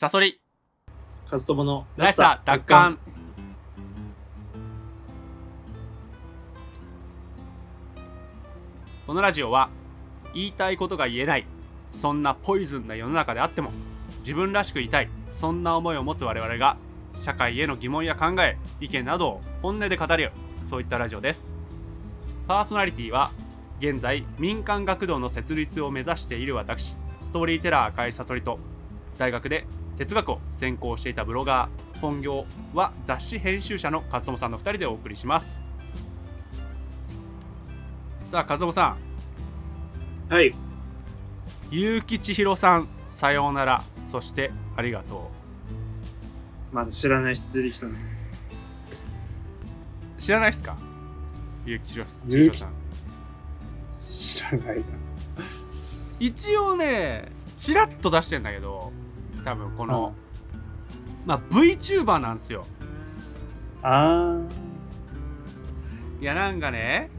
サソリ。カズトモのらしさ奪還。このラジオは言いたいことが言えないそんなポイズンな世の中であっても自分らしくいたいそんな思いを持つ我々が社会への疑問や考え意見などを本音で語り合うそういったラジオです。パーソナリティは現在民間学童の設立を目指している私ストーリーテラー赤井さそりと大学で哲学を専攻していたブロガー本業は雑誌編集者の和友さんの2人でお送りします。さあ和友さん。はい。結城千尋さんさようなら。そしてありがとまだ知らない人出てきたね。う知らないですか？結城千尋さん。知らないな。一応ねチラッと出してんだけど多分この、まあ VTuber なんですよ。あいやなんかね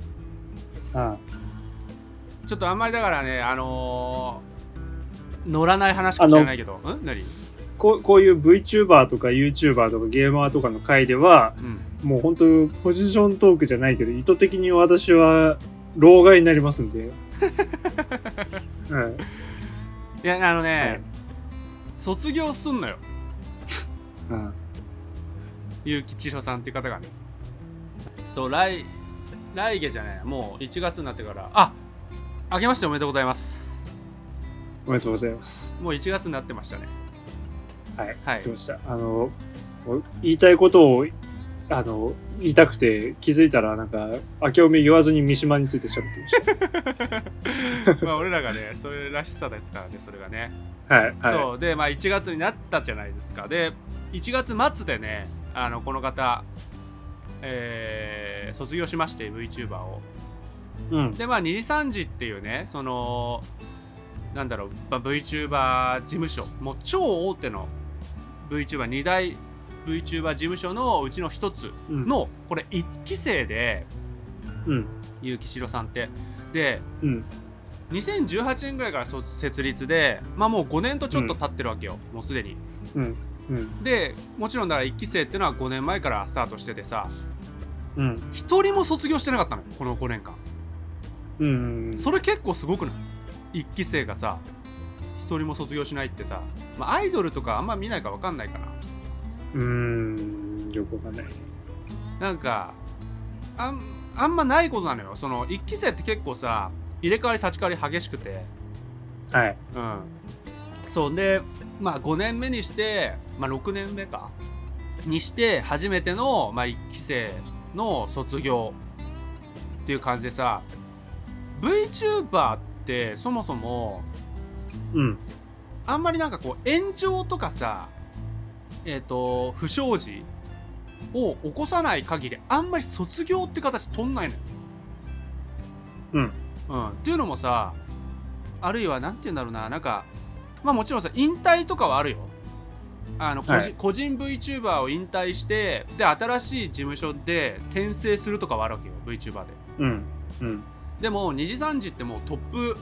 ー。あちょっとあんまりだからねあのー乗らない話かもしれないけど。うん？何？こうこういう VTuber とか YouTuber とかゲーマーとかの回では、うん。もう本当ポジショントークじゃないけど、意図的に私は、老害になりますんで。は い。いやあのね、はい卒業すんのよ。うん。結城千尋さんっていう方がね。と来来月じゃない。もう1月になってから。あ明けましておめでとうございます。おめでとうございます。もう1月になってましたね。はい。はい。どうした。あの、言いたいことを、あの、言いたくて気づいたらなんか、明けおめ言わずに三島について喋ってまし まあ俺らがねそれらしさですからねそれがね、た。はい。はい。そうでまあ1月になったじゃないですかで1月末でねあのこの方えー卒業しまして VTuber をうん。でまあ2時3時っていうねそのなんだろう、まあ、VTuber 事務所もう超大手の VTuber2 大 VTuber 事務所のうちの一つうん、のこれ1期生でうん。結城代さんってでうん。2018年ぐらいからそ設立でまあもう5年とちょっと経ってるわけよ、もうすでにうん。うん。でもちろんだから1期生っていうのは5年前からスタートしててさうん。一人も卒業してなかったのよこの5年間うん。それ結構すごくない？一期生がさ一人も卒業しないってさ、まあ、アイドルとかあんま見ないか分かんないかなうーん。よくわかんなんかあんあんまないことなのよその一期生って結構さ入れ替わり立ち替わり激しくてはい。うんそうでまあ5年目にして、まあ、6年目かにして初めての、まあ、1期生の卒業っていう感じでさ VTuber ってそもそもうん。あんまりなんかこう炎上とかさえっ、と不祥事を起こさない限りあんまり卒業って形取んないのよ。うん。うん、っていうのもさあるいはなんて言うんだろうななんかまあもちろんさ引退とかはあるよ。あの個人,、はい個人 VTuber を引退してで新しい事務所で転生するとかはあるわけよ VTuber で。うん。うん。でも2時3時ってもうトップ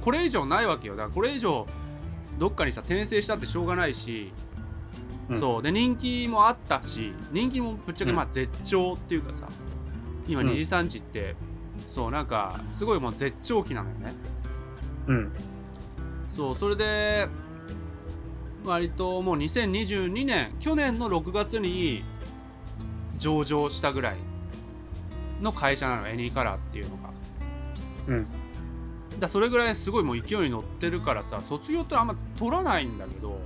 これ以上ないわけよだからこれ以上どっかにさ転生したってしょうがないし、うん。そう。で人気もあったし人気もぶっちゃけうん。まあ絶頂っていうかさ今うん。2時3時って、そうなんかすごいもう絶頂期なのよね。うん。そうそれで割ともう2022年去年の6月に上場したぐらいの会社なのエニーカラーっていうのが。うん。だそれぐらいすごいもう勢いに乗ってるからさ卒業ってあんま取らないんだけど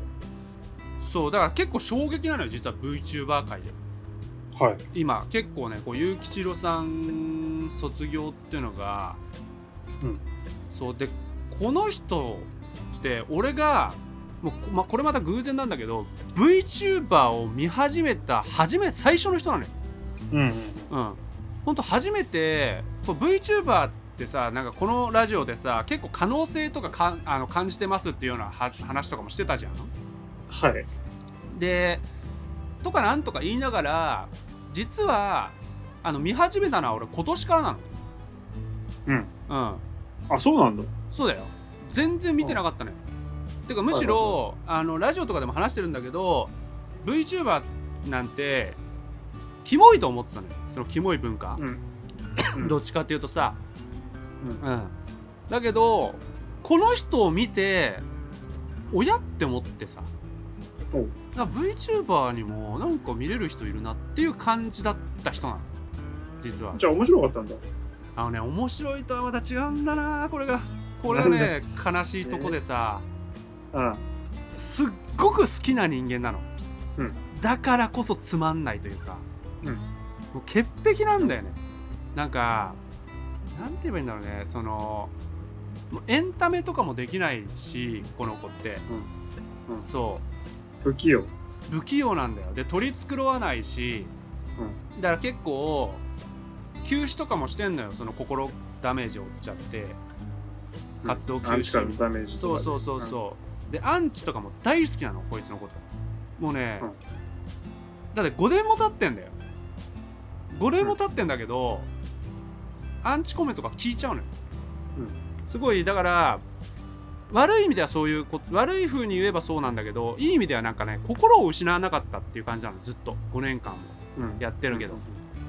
そうだから結構衝撃なのよ実は VTuber 界ではい。今結構ねこう結城千尋さん卒業っていうのが、うんそうでこの人って俺がもうこ,、まあ、これまた偶然なんだけど VTuber を見始めた初め最初の人なのようん。うん、ほんと初めてこう VTuber ってさなんかこのラジオでさ結構可能性とかかあの感じてますっていうようなは話とかもしてたじゃん。はい。でとかなんとか言いながら実はあの見始めたのは俺今年からなの。うん。うん、あ、そうなんだ。そうだよ。全然見てなかったのよ。てかむしろ、あのラジオとかでも話してるんだけど VTuber なんてキモいと思ってたのよ。そのキモい文化、うん。どっちかっていうとさ、うん。うん、だけどこの人を見て親って思ってさおう。なんか VTuber にもなんか見れる人いるなっていう感じだった人なの。実は。じゃあ面白かったんだ。あのね面白いとはまた違うんだなこれが。これがね悲しいとこでさ。うんすっごく好きな人間なの、うん。だからこそつまんないというか、うん。もう潔癖なんだよね。なんかなんて言えばいいんだろうね。そのエンタメとかもできないしこの子って、うん。うん。そ不器用。う不器用なんだよ。で取り繕わないし、だから結構休止とかもしてんのよ。その心ダメージを負っちゃって。活動休止。アンチからのダメージそうそうそうそう、でアンチとかも大好きなのこいつのこと。もうね、うん。だって5年も経ってんだよ。5年も経ってんだけど、アンチコメントが聞いちゃうのよ、うん。すごいだから悪い意味ではそういうこと悪い風に言えばそうなんだけどいい意味ではなんかね心を失わなかったっていう感じなのずっと。5年間も。うんやってるけど、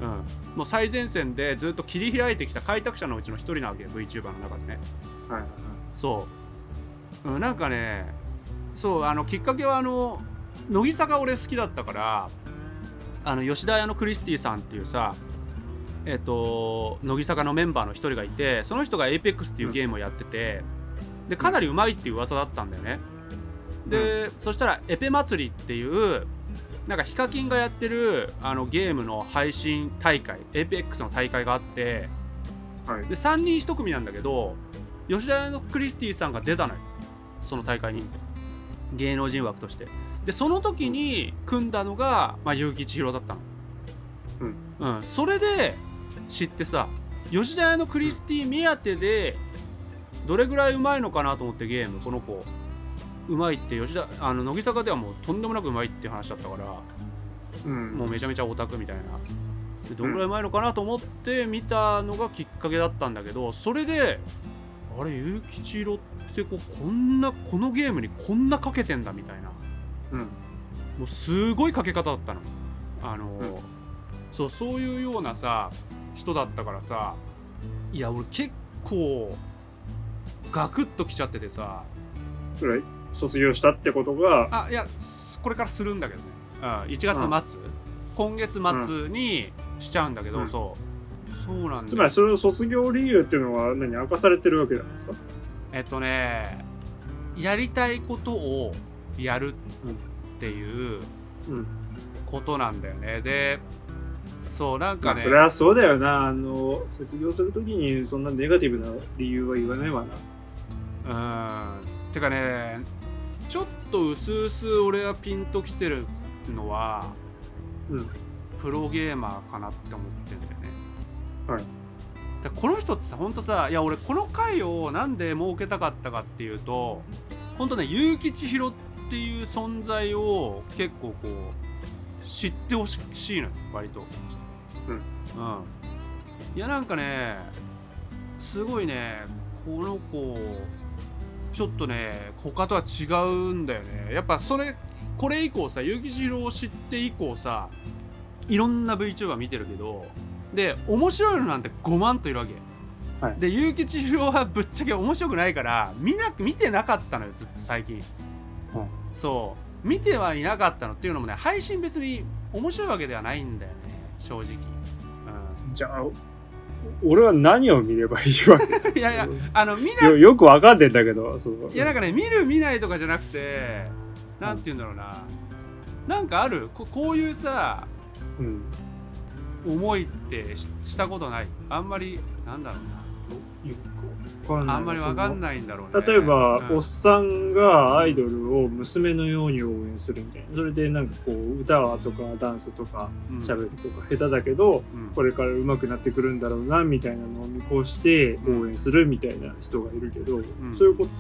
うん、もう最前線でずっと切り開いてきた開拓者のうちの一人なわけよ VTuber の中でね。はいはいはい。そう、うん、なんかねそうあのきっかけはあの乃木坂俺好きだったからあの吉田屋のクリスティさんっていうさえっと乃木坂のメンバーの一人がいてその人が APEX っていうゲームをやってて、でかなりうまいっていう噂だったんだよね。で、そしたらエペ祭りっていうなんかヒカキンがやってるあのゲームの配信大会 APEX の大会があってはい。で3人1組なんだけど吉田屋のクリスティさんが出たのよ。その大会に。芸能人枠として。でその時に組んだのが、まあ、結城千尋だったの。うん、それで知ってさ吉田屋のクリスティ目当てでどれぐらいうまいのかなと思ってゲームこの子。うまいって吉田あの乃木坂ではもうとんでもなくうまいって話だったからうん。もうめちゃめちゃオタクみたいな。でどんぐらいうまいのかなと思って見たのがきっかけだったんだけどそれであれ結城千尋ってこうこんなこのゲームにこんなかけてんだみたいな。うん。もうすごいかけ方だったの。あの、うん。そうそういうようなさ人だったからさいや俺結構ガクッときちゃっててさ。それ卒業したってことが？あいやすこれからするんだけどね、うん、1月末、今月末にしちゃうんだけど、うん。そう。そうなんだよ。つまりそれの卒業理由っていうのは何明かされてるわけなんですか？えっとねやりたいことをやるっていううん。ことなんだよね。でそうなんまかね、あそれはそうだよな。あの卒業するときにそんなネガティブな理由は言わないわなうん。てかねちょっとうすうす俺はピンときてるのはうん。プロゲーマーかなって思ってんだよね。はい。でこの人ってさほんとさいや俺この回をなんで設けたかったかっていうとほんとね結城千尋っていう存在を結構こう知ってほしいのよ割と。うん。うん。いやなんかねすごいねこの子ちょっとね他とは違うんだよね。やっぱそれこれ以降さ結城千尋を知って以降さいろんな VTuber 見てるけどで面白いのなんて5万といるわけ、はい。で結城千尋はぶっちゃけ面白くないから見な見てなかったのよずっと最近、はい。そう。見てはいなかったの。っていうのもね配信別に面白いわけではないんだよね正直、じゃあお俺は何を見ればいいわけ？うん、いやいやあの見なよよくわかんねえんだけどそう。いやなんかね見る見ないとかじゃなくてなんて言うんだろうな。なんかある？ここういうさうん。思いってししたことない？あんまりなんだろうよくわかんなないあんまりわかんいないんだろうね。例えば、うん。おっさんがアイドルを娘のように応援するみたいな。それでなんかこう歌とかダンスとかうん。喋りとか下手だけど、うん。これから上手くなってくるんだろうなみたいなのを見越して応援するみたいな人がいるけど、ん。そういうこと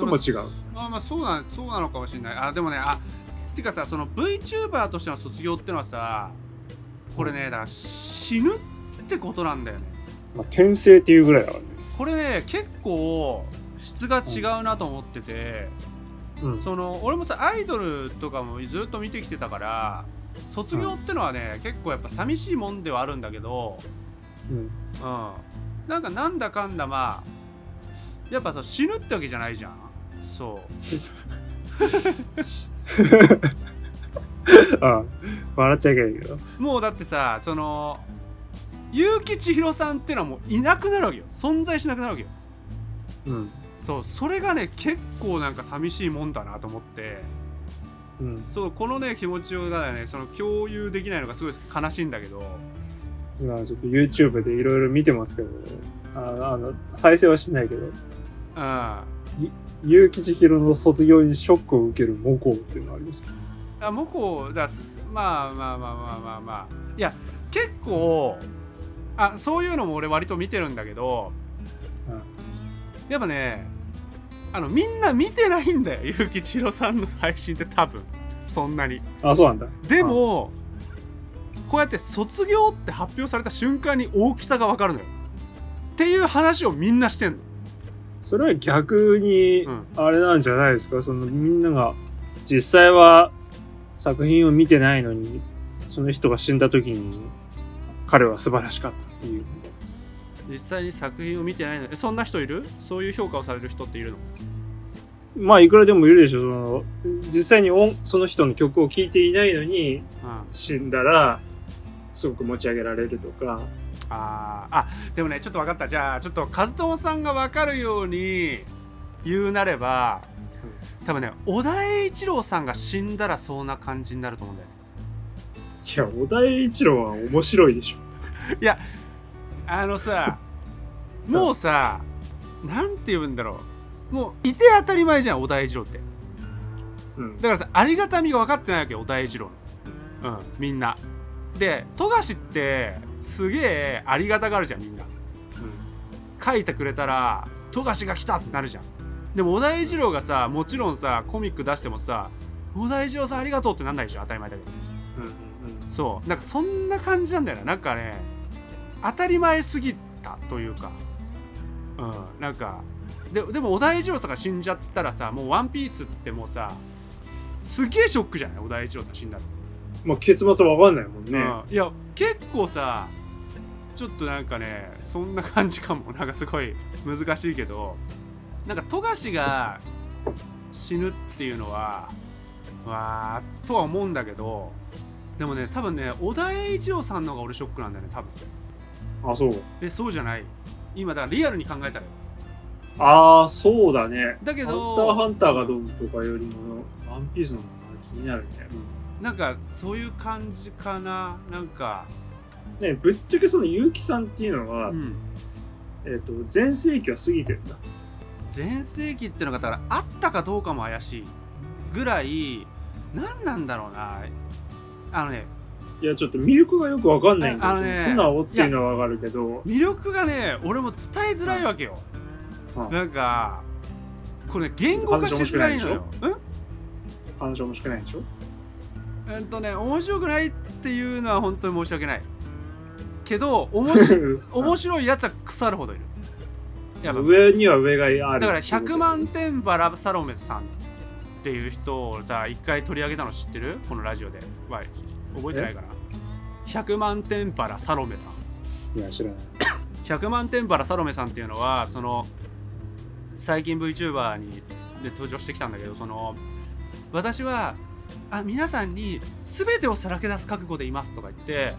とも違う。あまあそうなそうなのかもしれない。あでもねあてかさその VTuber としての卒業ってのはさこれねだから死ぬってことなんだよね。まあ、転生っていうぐらいだからね。これね結構質が違うなと思ってて、うん。その俺もさアイドルとかもずっと見てきてたから卒業ってのはね、結構やっぱ寂しいもんではあるんだけど、うん。うん、なんかなんだかんだまあやっぱさ死ぬってわけじゃないじゃん。そう。あ笑っちゃいけないけど。もうだってさその結城千尋さんってのはもういなくなるわけよ。存在しなくなるわけよ。うん。そうそれがね結構なんか寂しいもんだなと思って。うん。そうこのね気持ちをだねその共有できないのがすごい悲しいんだけど。今ちょっと YouTube でいろいろ見てますけど、ああの、再生はしてないけど、うん結城千尋の卒業にショックを受ける母校っていうのがありますよあもこだすまあまあまあまあまあまあ。いや結構あそういうのも俺割と見てるんだけど、うん。やっぱねあのみんな見てないんだよ結城千尋さんの配信って多分。そんなに。あ、そうなんだ。でもこうやって卒業って発表された瞬間に大きさが分かるのよ。っていう話をみんなしてんの。それは逆にうん、あれなんじゃないですか、そのみんなが実際は作品を見てないのに、その人が死んだ時に彼は素晴らしかったっていうみたいです。実際に作品を見てないの。えそんな人いる？そういう評価をされる人っているの？まあいくらでもいるでしょ、その、実際に音その人の曲を聴いていないのにうん。死んだら、すごく持ち上げられるとか、あー。あでもねちょっと分かった。じゃあちょっと和友さんが分かるように言うなれば多分ね小田栄一郎さんが死んだらそんな感じになると思うんだよね。いや、小田栄一郎は面白いでしょ。あのさもうさなんて言うんだろう。もういて当たり前じゃん小田栄一郎って。うん。だからさありがたみが分かってないわけよ小田栄一郎の。うんみんな。で富樫ってすげえありがたがるじゃんみんな。書いてくれたら富樫が来たってなるじゃん。でも小田栄一郎がさもちろんさコミック出してもさ小田栄一郎さんありがとうってなんないでしょ当たり前だけど。うん。うん。そう。なんかそんな感じなんだよななんかね当たり前すぎたというか。うん。なんかででも小田栄一郎さんが死んじゃったらさもう「ワンピースってもうさすげえショックじゃない？小田栄一郎さん死んだらまあ結末わかんないもんね。うん。いや結構さちょっとなんかねそんな感じかも。なんかすごい難しいけど。なんか富樫が死ぬっていうのはわーとは思うんだけど。でもね多分ね小田栄一郎さんの方が俺ショックなんだよね多分あ、そう。えそうじゃない今だからリアルに考えたらよああ、そうだね。だけハンタどーハンターがどうとかよりも、ワンピースの方が気になるね。なんかそういう感じかななんかね、ぶっちゃけその結城さんっていうのは、うんえっ、と、全盛期は過ぎてるんだ。全盛期ってのがだからあったかどうかも怪しいぐらい何なんだろうなあのねいや、ちょっこ力がよくわかんないんだよ。ああのねその素直っていうのはわかるけど、魅力がね俺も伝えづらいわけよ、うんなんかこれね言語化しづらいのよ。話面白くないでしょ？うん？えっとね面白くないっていうのは本当に申し訳ない。けど面白 面白いやつは腐るほどいる。上には上がある。だから100万点バラサロメさんっていう人をさ一回取り上げたの知ってる？このラジオで覚えてないかな。100万点バラサロメさん。いや、知らない。100万点バラサロメさんっていうのはその最近 VTuber にで登場してきたんだけどその私はあ皆さんに全てをさらけ出す覚悟でいますとか言って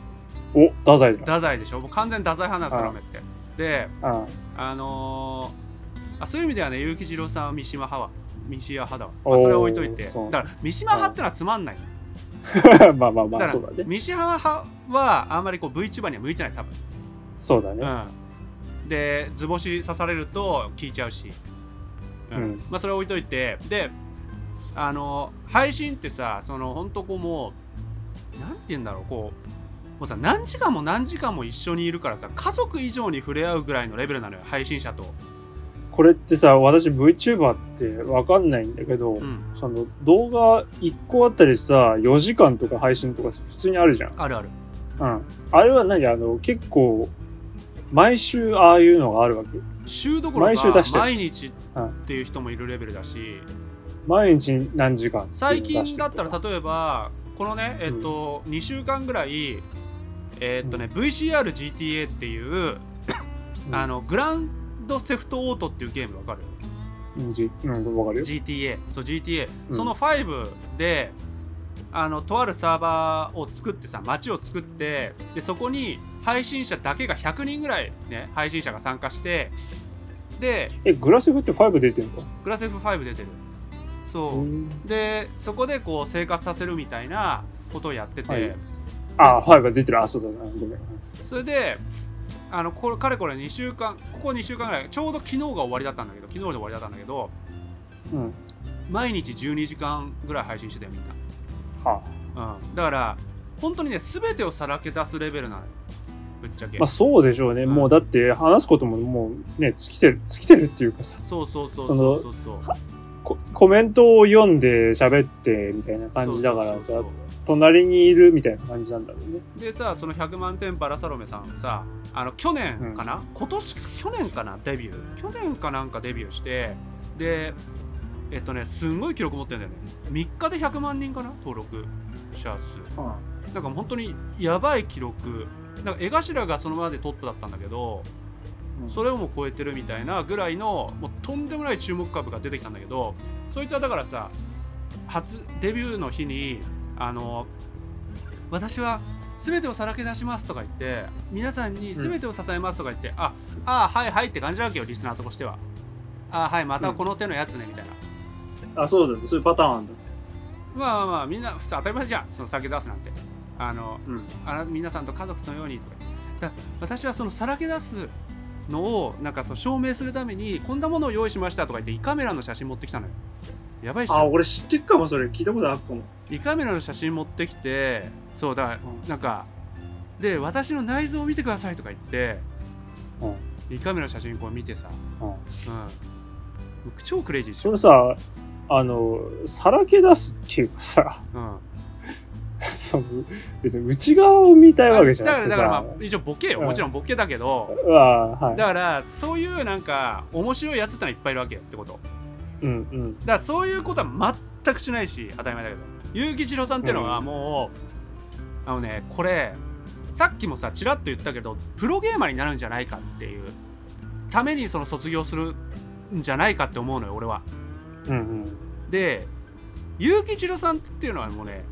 お、太宰だ。太宰でしょ？もう完全に太宰派なのサロメって。でああ。のーあそういう意味ではね結城次郎さんは三島派は三島派だわ、まあ、それは置いといて。だから三島派ってのはつまんないあ。まあまあまあ、そうだね。三島派はあんまりこう VTuber には向いてない多分。そうだね。うん、で図星刺されると聞いちゃうし、うん。うん。まあそれ置いといて。であの配信ってさそのほんとこうもうなんて言うんだろうこうもうさ何時間も何時間も一緒にいるからさ家族以上に触れ合うぐらいのレベルなのよ配信者と、これってさ、私 VTuber ってわかんないんだけど、うん、その動画1個あたりさ、4時間とか配信とか普通にあるじゃん。あるある。うん。あれは何？あの、結構、毎週ああいうのがあるわけ。週どころか毎週出してる。毎日っていう人もいるレベルだし毎日何時間最近だったら例えばこのねえっと、2週間ぐらいえっとね、VCRGTA っていう、うん。あのグランドセフトオートっていうゲームわかる？うんじうんわかるよ。GTA そう GTA、うん。その5であのとあるサーバーを作ってさ街を作ってでそこに配信者だけが100人ぐらいね配信者が参加してでえグラセフって5出てんの？グラセフ5出てる。そう、うん。でそこでこう生活させるみたいなことをやってて、はい。あ5が出てる。あそうだ。なごめん。それであのこれかれこれ2週間ここ2週間ぐらいちょうど昨日が終わりだったんだけど昨日で終わりだったんだけどうん。毎日12時間ぐらい配信してたよみんはあ。な、うん、だから本当にね全てをさらけ出すレベルなのよ。ぶっちゃけ、まあそうでしょうね、うん。もうだって話すことももうね尽きてる尽きてるっていうかさ。そうそうそうそうそう。そうココメントを読んで喋ってみたいな感じだからさ隣にいるみたいな感じなんだろうね。でさその100万点パラサロメさんさあの去年かな、今年去年かな？デビュー。去年かなんかデビューしてでえっとねすんごい記録持ってんだよね。3日で100万人かな？登録者数。はなんか本当にやばい記録。なんか江頭がそのままでトップだったんだけどうん。それをも超えてるみたいなぐらいのもうとんでもない注目株が出てきたんだけどそいつはだからさ初デビューの日にあの私は全てをさらけ出しますとか言って皆さんに全てを支えますとか言って、ああはいはいって感じなわけよリスナーとしては。あはいまたこの手のやつねみたいな、あそうだねそういうパターンあんだ。まあまあまあみんな普通当たり前じゃんその酒出すなんて。あのうん。あな皆さんと家族のようにとかだ私はそのさらけ出すのをなんかその証明するためにこんなものを用意しましたとか言って胃カメラの写真持ってきたのよやばいっしょ。あ俺知ってっかもそれ。聞いたことあるかも。胃カメラの写真持ってきてそうだからうん。なんかで私の内臓を見てくださいとか言ってうん。胃カメラの写真こう見てさ、うん。うん、超クレイジーでしょ、それさあのさらけ出すっていうかさ。うん、その別に内側を見たいわけじゃなくてだからだからさまあ一応ボケよ。うん。もちろんボケだけど、はい。だからそういうなんか面白いやつってのはいっぱいいるわけよってことうんうん。だからそういうことは全くしないし当たり前だけど。結城一郎さんっていうのはうん。もう、あのねこれさっきもさちらっと言ったけどプロゲーマーになるんじゃないかっていう。ためにその卒業するんじゃないかって思うのよ俺は。うんうん。で勇気ちひろさんっていうのはもうね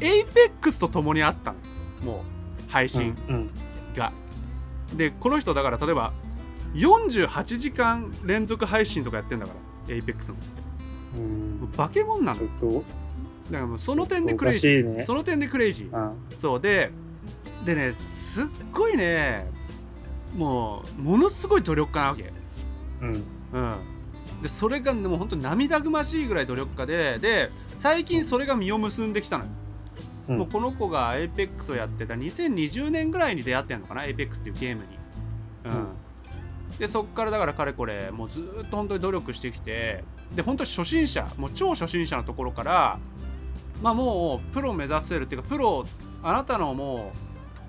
Apex と共にあったの。もう配信うんが、でこの人だから例えば48時間連続配信とかやってんだから Apex のうん。化け物なの。ちょっと。だからもうその点でクレイジー、ねその点でクレイジー。うん。そうででねすっごいねもうものすごい努力家なわけ。うん。うん。でそれがもう本当に涙ぐましいぐらい努力家でで最近それが実を結んできたのよ、うん。もうこの子が APEX をやってた。2020年ぐらいに出会ってんのかな APEX っていうゲームに。うん、うんでそっからだからかれこれもうずーっと本当に努力してきてで本当初心者もう超初心者のところからまあもうプロ目指せるっていうかプロあなたのも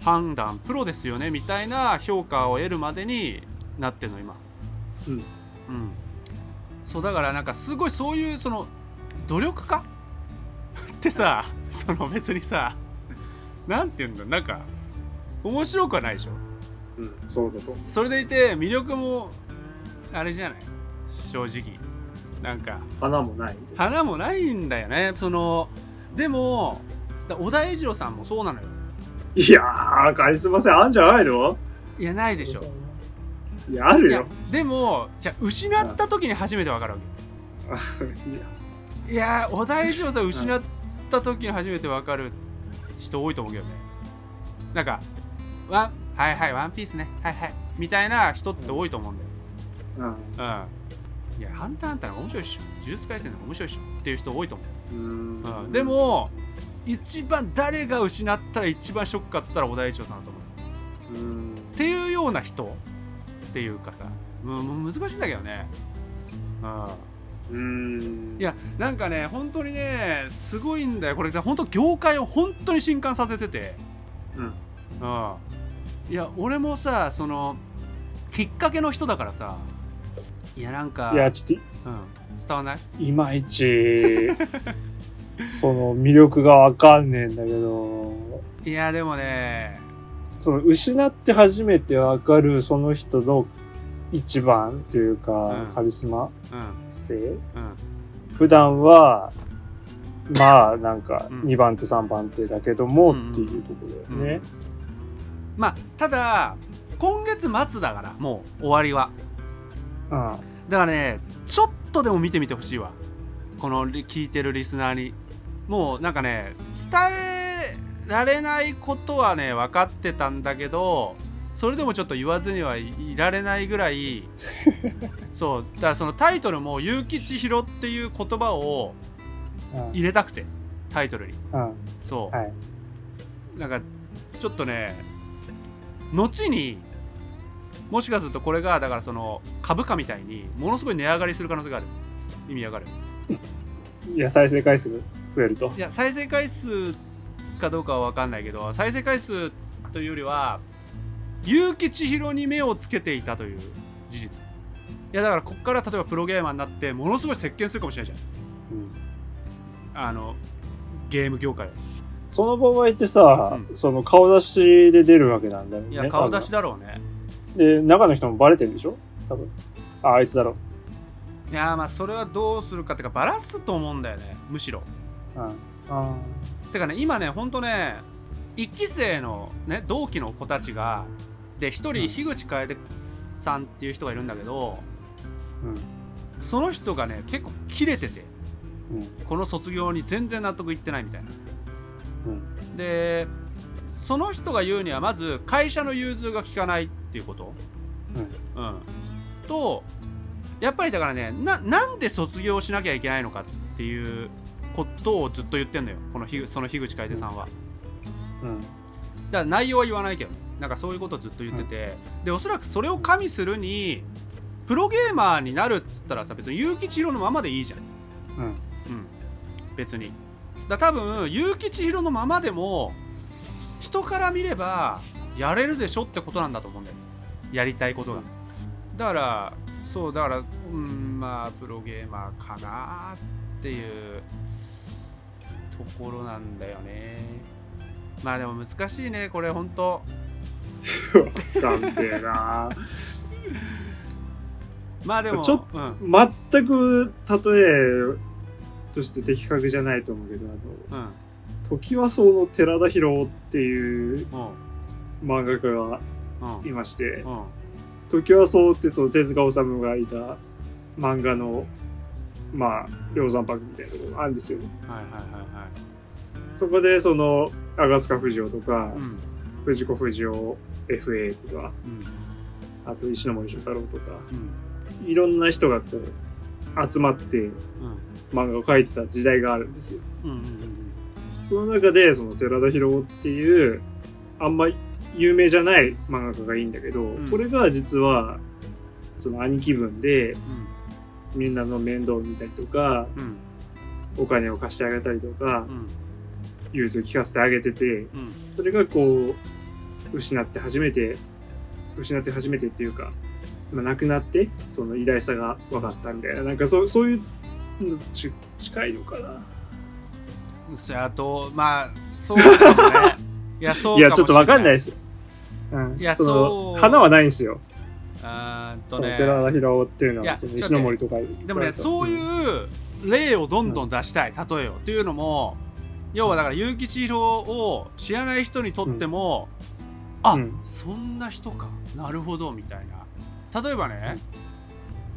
う判断プロですよねみたいな評価を得るまでになってるの今。うん。うん。そうだからなんかすごいそういうその努力家？ってさその別にさなんて言うんだなんか面白くはないでしょ？うん。そうだとそれでいて魅力もあれじゃない？正直。なんか。花もない花もないんだよね。そのでもだ小田栄二郎さんもそうなのよ。いやーカリスマ性あんじゃないの？いやないでしょ。いやあるよ。でもじゃあ失った時に初めて分かるわけいや。小田栄一郎さん失った時に初めて分かる人多いと思うけどね。なんかワンはいはいワンピースね。はいはい。みたいな人って多いと思うんだよ。うん。うん。いやハンターハンターの面白いっしょ。呪術廻戦の面白いっしょ。っていう人多いと思う。うん。うん、でも一番誰が失ったら一番ショックかって言ったら小田栄一郎さんだと思う。うん。っていうような人っていうかさもうもう難しいんだけどね。うん。うん。いやなんかね本当にねすごいんだよ。これ本当業界を本当に震撼させてて。うん。うんいや俺もさそのきっかけの人だからさいやなんかいや、ちょっうん、伝わんない？と、いまいち、その魅力がわかんねえんだけど、いやでもねその失って初めてわかるその人の一番というか、うん。カリスマうん。性？うん。普段は、まあ、なんか、うん。2番手3番手だけども、うんっていうところだよね。まあただ今月末だからもう終わりはうん。だからねちょっとでも見てみてほしいわこのリ聞いてるリスナーにもうなんかね伝えられないことはね分かってたんだけどそれでもちょっと言わずにはいいられないぐらい そうだからそのタイトルも結城千尋っていう言葉をうん。入れたくてタイトルにうん。そう、はい。なんかちょっとね後にもしかするとこれがだからその株価みたいにものすごい値上がりする可能性がある。意味わかる？いや、再生回数増えると。い。や再生回数かどうかは分かんないけど再生回数というよりは結城千尋に目をつけていたという事実。いやだからこっから例えばプロゲーマーになってものすごい席巻するかもしれないじうん。ゃん。あのゲーム業界をその場合ってさ、うその顔出しで出るわけなんだよね。いや顔出しだ。だろうねで、中の人もバレてるんでしょ？多分。あ、あいつだろ。いやまあそれはどうするかっていうかバラすと思うんだよねむしろうん。あてかね今ねほんとね1期生のね同期の子たちがで1人うん樋口楓さんっていう人がいるんだけどーうん。その人がね結構キレててうん。この卒業に全然納得いってないみたいなうん。でその人が言うにはまず会社の融通が利かないっていうこと。うん。うん。とやっぱりだからねななんで卒業しなきゃいけないのかっていうことをずっと言ってんのよ。このひその樋口楓さんは、うん。だから内容は言わないけどね。なんかそういうことをずっと言ってて、でおそらくそれを加味するにプロゲーマーになるっつったらさ別に結城千尋のままでいいじゃん。うん。うん。別にだ多分結城千尋のままでも人から見ればやれるでしょってことなんだと思うんだよ。やりたいことが。だからそうだからうんまあプロゲーマーかなっていうところなんだよね。まあでも難しいねこれほんと。わかんねえな。まあでもちょっうん。全く例えとして的確じゃないと思うけど、あの、うん。時はそうの寺田博っていううん漫画家がうん。いまして、うん。時はそうってその手塚治虫がいた漫画の、まあ、量産パックみたいなところがあるんですよ。はいはいはいはい。そこでその、赤塚不二夫とか、うん。藤子不二雄 FA とか、うん。あと石森章太郎とか、うん。いろんな人がこう、集まってうん漫画を描いてた時代があるんですよ。うんうんその中で、その寺田博っていう、あんま有名じゃない漫画家がいいんだけど、ん。これが実は、その兄貴分で、うん。みんなの面倒を見たりとか、うん。お金を貸してあげたりとかう、ん。融通聞かせてあげてて、うん。それがこう、失って初めて、失って初めてっていうか、まあ、亡くなって、その偉大さが分かったみたいな、なんかそうそういうのち近いのかな。そやとまあそうかもね いやそういや、ちょっと分かんないいです。うん。いやそ花はないんですよ。あとね寺田博っていうのは、その石ノ森とか。でもねそういう例をどんどん出したい例えをっていうのも要はだから結城千尋を知らない人にとっても、あ、うんそんな人かなるほどみたいな例えばね、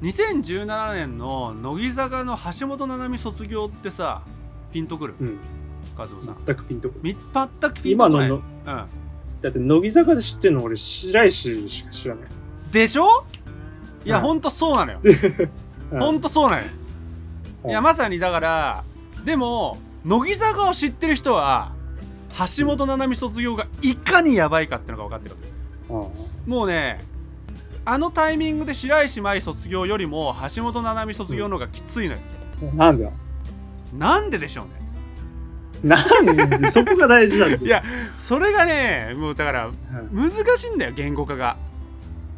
2017年の乃木坂の橋本七海卒業ってさピンとくる？うん。和夫さん。全くピンとこみ全くピンと今こない？のの、うんだって乃木坂で知ってんの俺白石しか知らない。でしょ？いや、はい。ほんとそうなのよ。う んほんとそうなのよ。はい。いや、まさにだから、でも、乃木坂を知ってる人は、橋本七海卒業がいかにやばいかってのが分かってるわけ。うん。もうね、あのタイミングで白石麻衣卒業よりも、橋本七海卒業の方がきついのよ。なんだ？よ。なんででしょうね。なんで、そこが大事なんだよ。いや、それがね、もうだから、うん難しいんだよ、言語化が。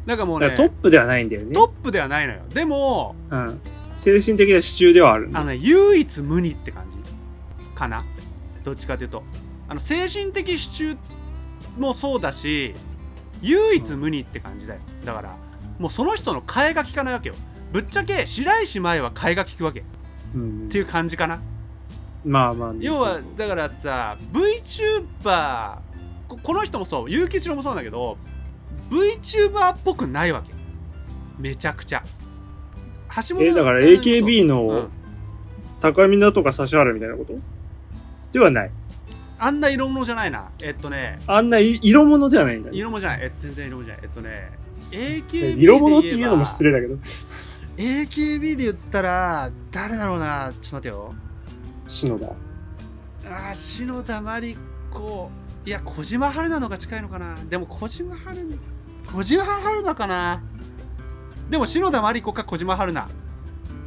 なんかもうねトップではないんだよね。トップではないのよでもうん。精神的な支柱ではある。あのね唯一無二って感じかな？どっちかというとあの精神的支柱もそうだし唯一無二って感じだよだからもうその人の替えが利かないわけよ。ぶっちゃけ白石麻衣は替えが利くわけ。っうんていう感じかな。まあまあ。要はだからさ VTuber ここの人もそう。結城一郎もそうなんだけど VTuber っぽくないわけ。めちゃくちゃ。橋本え、だからうん。AKB うん。の高見菜とか指原みたいなこと？ではない。あんな色物じゃないな。えっとね。あんない色物ではないんだね。色物じゃない。え全然色物じゃない。えっとね AKB 色物っていうのも失礼礼だけど。AKB で言ったら誰だろうな。ちょっと待ってよ。篠田。あー篠田麻里子。いや小島春菜のが近いのかな。でも小島春菜小島春菜かな。でも篠田麻里子か小島春菜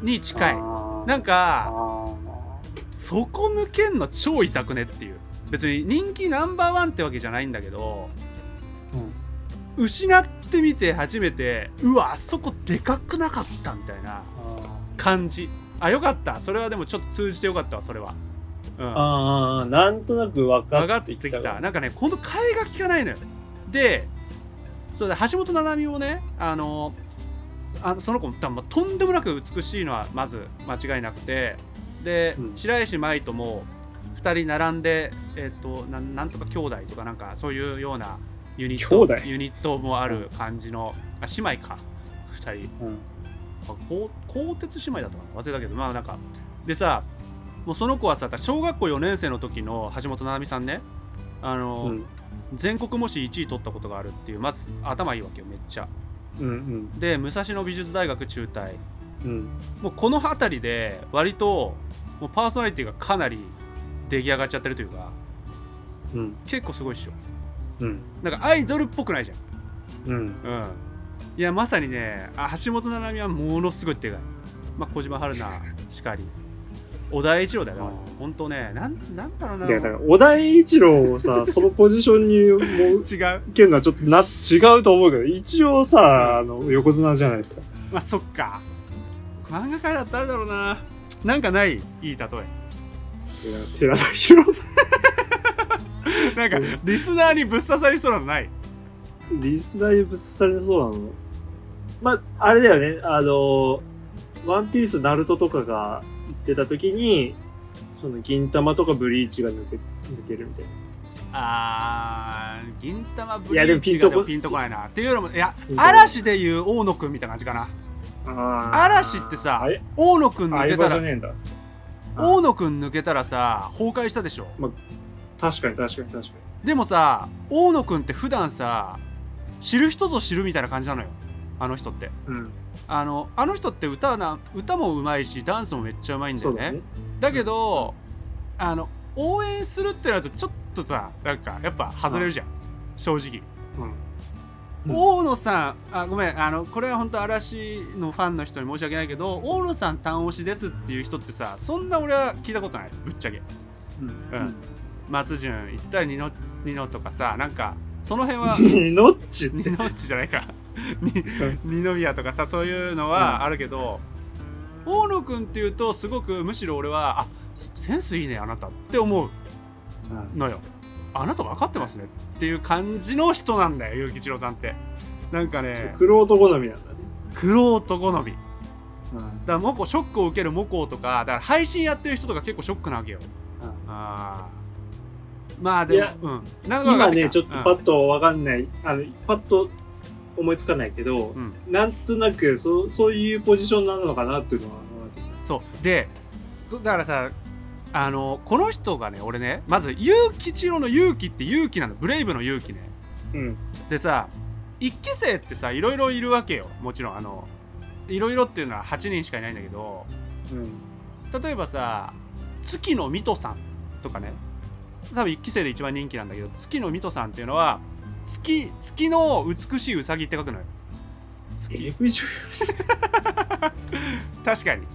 に近い。なんかあそこ抜けんの超痛くねっていう。別に人気ナンバーワンってわけじゃないんだけどーうん。失ってみて初めてうわあそこでかくなかったみたいな感じ。あよかった。それはでもちょっと通じてよかったわそれは。うん。ああ、なんとなく分かっっててきた。きた。わ。なんかね今度替えが利かないのよ。でそうだ橋本七海もねあのあのその子も多分とんでもなく美しいのはまず間違いなくて。で、うん。白石麻衣とも2人並んで、えっとなんなんとか兄弟とかなんかそういうようなユニットユニットもある感じのあ姉妹か。2人。うん。あこう鋼鉄姉妹だったかな。忘れたけどまあなんか。でさもうその子はさ小学校4年生の時の橋本七海さんね。あの、うん。全国模試1位取ったことがあるっていうまず頭いいわけよめっちゃ。うんで武蔵野美術大学中退。うんうん。もうこの辺りで割ともうパーソナリティがかなり出来上がっちゃってるというか。うん。結構すごいっしょうん。なんかアイドルっぽくないじゃん。うん。うん。いやまさにねあ橋本七海はものすごいでかい、まあ、小島春菜しかり。小田栄一郎だよ。だから本当ねなんなんだろうな。で、だから、小田栄一郎をさ、そのポジションにもう、違う。けるのはちょっとな、違うと思うけど、一応さ、あの、横綱じゃないですか。まあそっか。漫画界だったら誰だろうな。なんかない？いい例え。寺田博 なんかリスナーにぶっ刺さりそうなのない？リスナーにぶっ刺されそうなの？まあ、あれだよね、あの、ワンピース、ナルトとかが言ってた時に、その銀玉とかブリーチが抜け、抜けるみたいな。あー銀玉ブリーチがピンとこないな。っていうのもいや嵐でいう大野くんみたいな感じかな。あ嵐ってさ大野くん抜相けたら。大野くん抜けたらさ崩壊したでしょ確かに確かに確かでもさ大野くんって普段さ知る人ぞ知るみたいな感じなのよ。あの人って。に。うん。あのあの人って歌な歌もうまいしダンスもめっちゃうまいんだよね。ね。だけどあの応援するってなるとちょっとさなんかやっぱ外れるじゃん、正直、うん。大野さんあごめん。あのこれは本当嵐のファンの人に申し訳ないけど大野さん単押しですっていう人ってさそんな俺は聞いたことない。ぶっちゃけ。うん。うん松潤行ったりニノニノとかさなんかその辺はうん。ノッチって。ニノッチじゃないか。に二宮とかさそういうのはあるけど、大野くんっていうとすごくむしろ俺はあセンスいいねあなたって思う。うんのよ。あなた分かってますねっていう感じの人なんだよ結城一郎さんって。なんかね黒男好みなんだね。黒男好みだかうんらモコショックを受けるモコとかだから配信やってる人とか結構ショックなわけよ。うん。あーまあでもうん。なんか分か今ね、ちょっとパッとわかんない、あの、パッと思いつかないけど、うん、うんなんとなくそう、そういうポジションなのかなっていうのは。そう。でだからさあのこの人がね俺ねまず結城一郎の勇気って勇気なの。ブレイブの勇気ね。うん。でさ一期生ってさいろいろいるわけよ。もちろんあのいろいろっていうのは8人しかいないんだけど。うん。例えばさ月野水戸さんとかね多分一期生で一番人気なんだけど月野水戸さんっていうのは月月の美しいうさぎって書くのよ。月。確かに。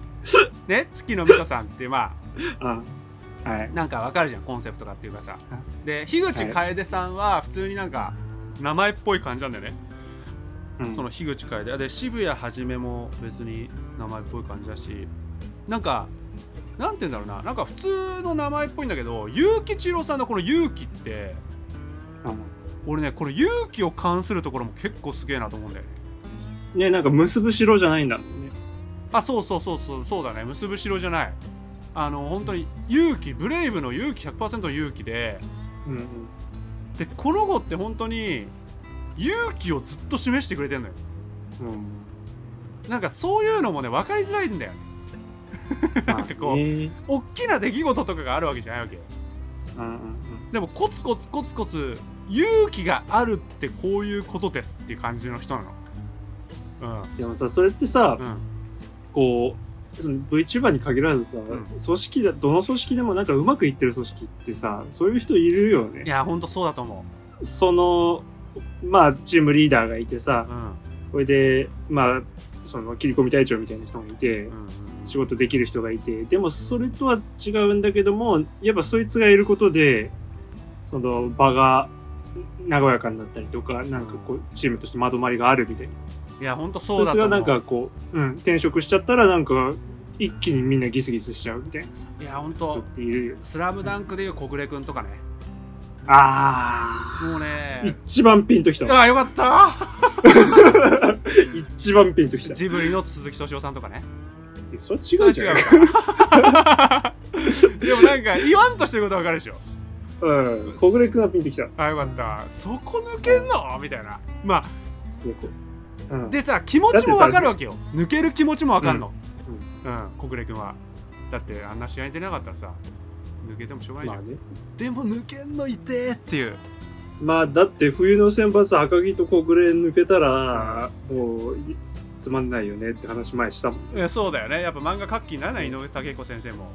ね？月野水戸さんってま優あ、はい。あなんかわかるじゃんコンセプトがっていうかさ。で樋口楓さんは普通になんか名前っぽい感じなんだよね。うん。その樋口楓。で渋谷はじめも別に名前っぽい感じだし。なんかなんて言うんだろうな。なんか普通の名前っぽいんだけど結城千郎さんのこの勇気ってうん。俺ねこの勇気を関するところも結構すげえなと思うんだよね。ねなんか結ぶ城じゃないんだもんね。あそうそうそうそう。そうだね。結ぶ城じゃない。あの本当に勇気ブレイブの勇気100%の勇気でうんうん。でこの子って本当に勇気をずっと示してくれてんのよ。なんかそういうのもね分かりづらいんだよね なんかこう大きな出来事とかがあるわけじゃないわけよ。うんうんでもコツコツコツコツ勇気があるってこういうことですっていう感じの人なの。うん。でもさそれってさ、うん。うんこうその VTuber に限らずさ、ん。組織だどの組織でもなんかうまくいってる組織ってさそういう人いるよね。いやほんとそうだと思そのまあチームリーダーがいてさううん。これでまあその切り込み隊長みたいな人がいて、うん仕事できる人がいて。でもそれとは違うんだけどもやっぱそいつがいることでその場が和やかになったりとかなんかこうチームとしてまとまりがあるみたいな。いやほんとそそういだと思う。つがなんかこう、うん、転職しちゃったらなんか一気にみんなギスギスしちゃうみたいなさいやほん人っとているよスラムダンクでいう小暮くんとかねあもうーね。一番ピンときたあよかった。一番ピンときた。ジブリの鈴木敏夫さんとかね。それ違うじゃん。違うか。でもなんか言わんとしてることわかるでしょ。うん。小暮君はピンときた。いあよかった。そこ抜けんの？みたいな。まあ。でさ気持ちもわかるわけよ。抜ける気持ちもわかんの。うん。小暮君は。だってあんな試合に出なかったらさ抜けてもしょうがないじゃん、まあね。でも抜けんのいてーっていう。まあだって冬の選抜赤城と小暮抜けたらもういつまんないよねって話前したもんいやそうだよね。やっぱ漫画活気にならない井上武彦先生も、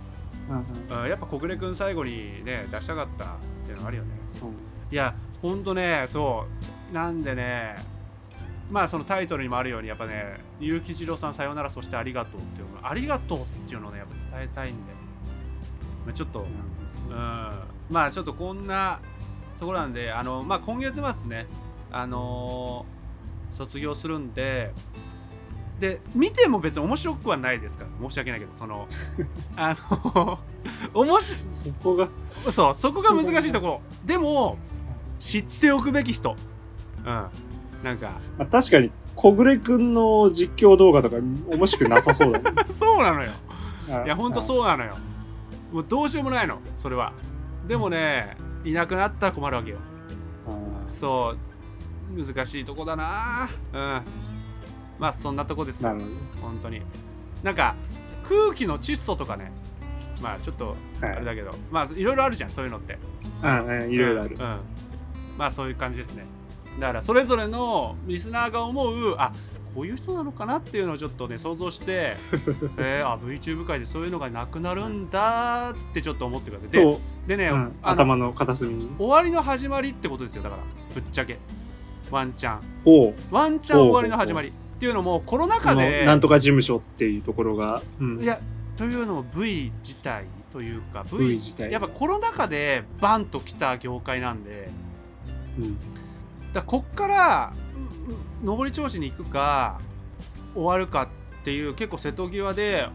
うんうん、やっぱ小暮君最後にね出したかったっていうのがあるよね。うん。いやほんとねそう。なんでねまあそのタイトルにもあるようにやっぱね結城次郎さんさようならそしてありがとうっていうのありがとうっていうのをねやっぱ伝えたいんで、まあ、ちょっと。うん。まあちょっとこんなところなんであのまあ今月末ねあのー卒業するんでで見ても別に面白くはないですから申し訳ないけどその あの面白そこが。そうそこが難しいところ。でも知っておくべき人。うん。なんか。まあ、確かに小暮君の実況動画とか面白くなさそうだね。そうなのよ。いいやほんとそうなのよもうどうしようもないのそれは。でもねいなくなったら困るわけよ。うんそう。難しいとこだな。うん。まあそんなとこです。よ本当に。なんか空気の窒素とかね。まあちょっとあれだけど、まあいろいろあるじゃんそういうのって。うんうんいろいろある。うん、うん。まあそういう感じですね。だからそれぞれのリスナーが思うあこういう人なのかなっていうのをちょっとね想像して えー、あ VTuber 界でそういうのがなくなるんだってちょっと思ってください。でと、でね、うん。頭の片隅に。終わりの始まりってことですよだからぶっちゃけ。ワンチャン。ワンチャン終わりの始まり。っていうのもコロナ禍でなんとか事務所っていうところが、うん。いやというのも V 自体というか V, V 自体。やっぱコロナ禍でバンと来た業界なんで。うん。だこっから上り調子に行くか終わるかっていう結構瀬戸際で、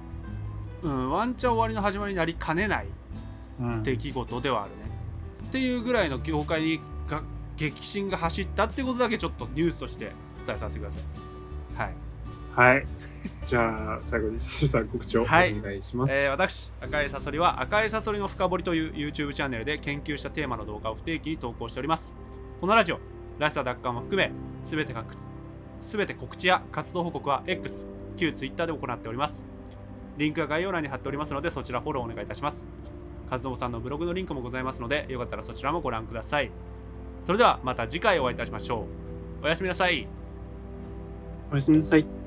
うん、ワンチャン終わりの始まりになりかねないうん。出来事ではあるね。っていうぐらいの業界にが激震が走ったってことだけちょっとニュースとして伝えさせてください。はい。はい。じゃあ最後にすさん告知をおはい。願いします、えー私赤いサソリは赤いサソリの深掘りという YouTube チャンネルで研究したテーマの動画を不定期に投稿しております。このラジオらしさ.奪還も含めすべてがすべて告知や活動報告は X 旧 Twitter で行っております。リンクは概要欄に貼っておりますのでそちらフォローお願いいたします。和信さんのブログのリンクもございますのでよかったらそちらもご覧ください。それではまた次回お会いいたしましょう。おやすみなさい。おやすみなさい。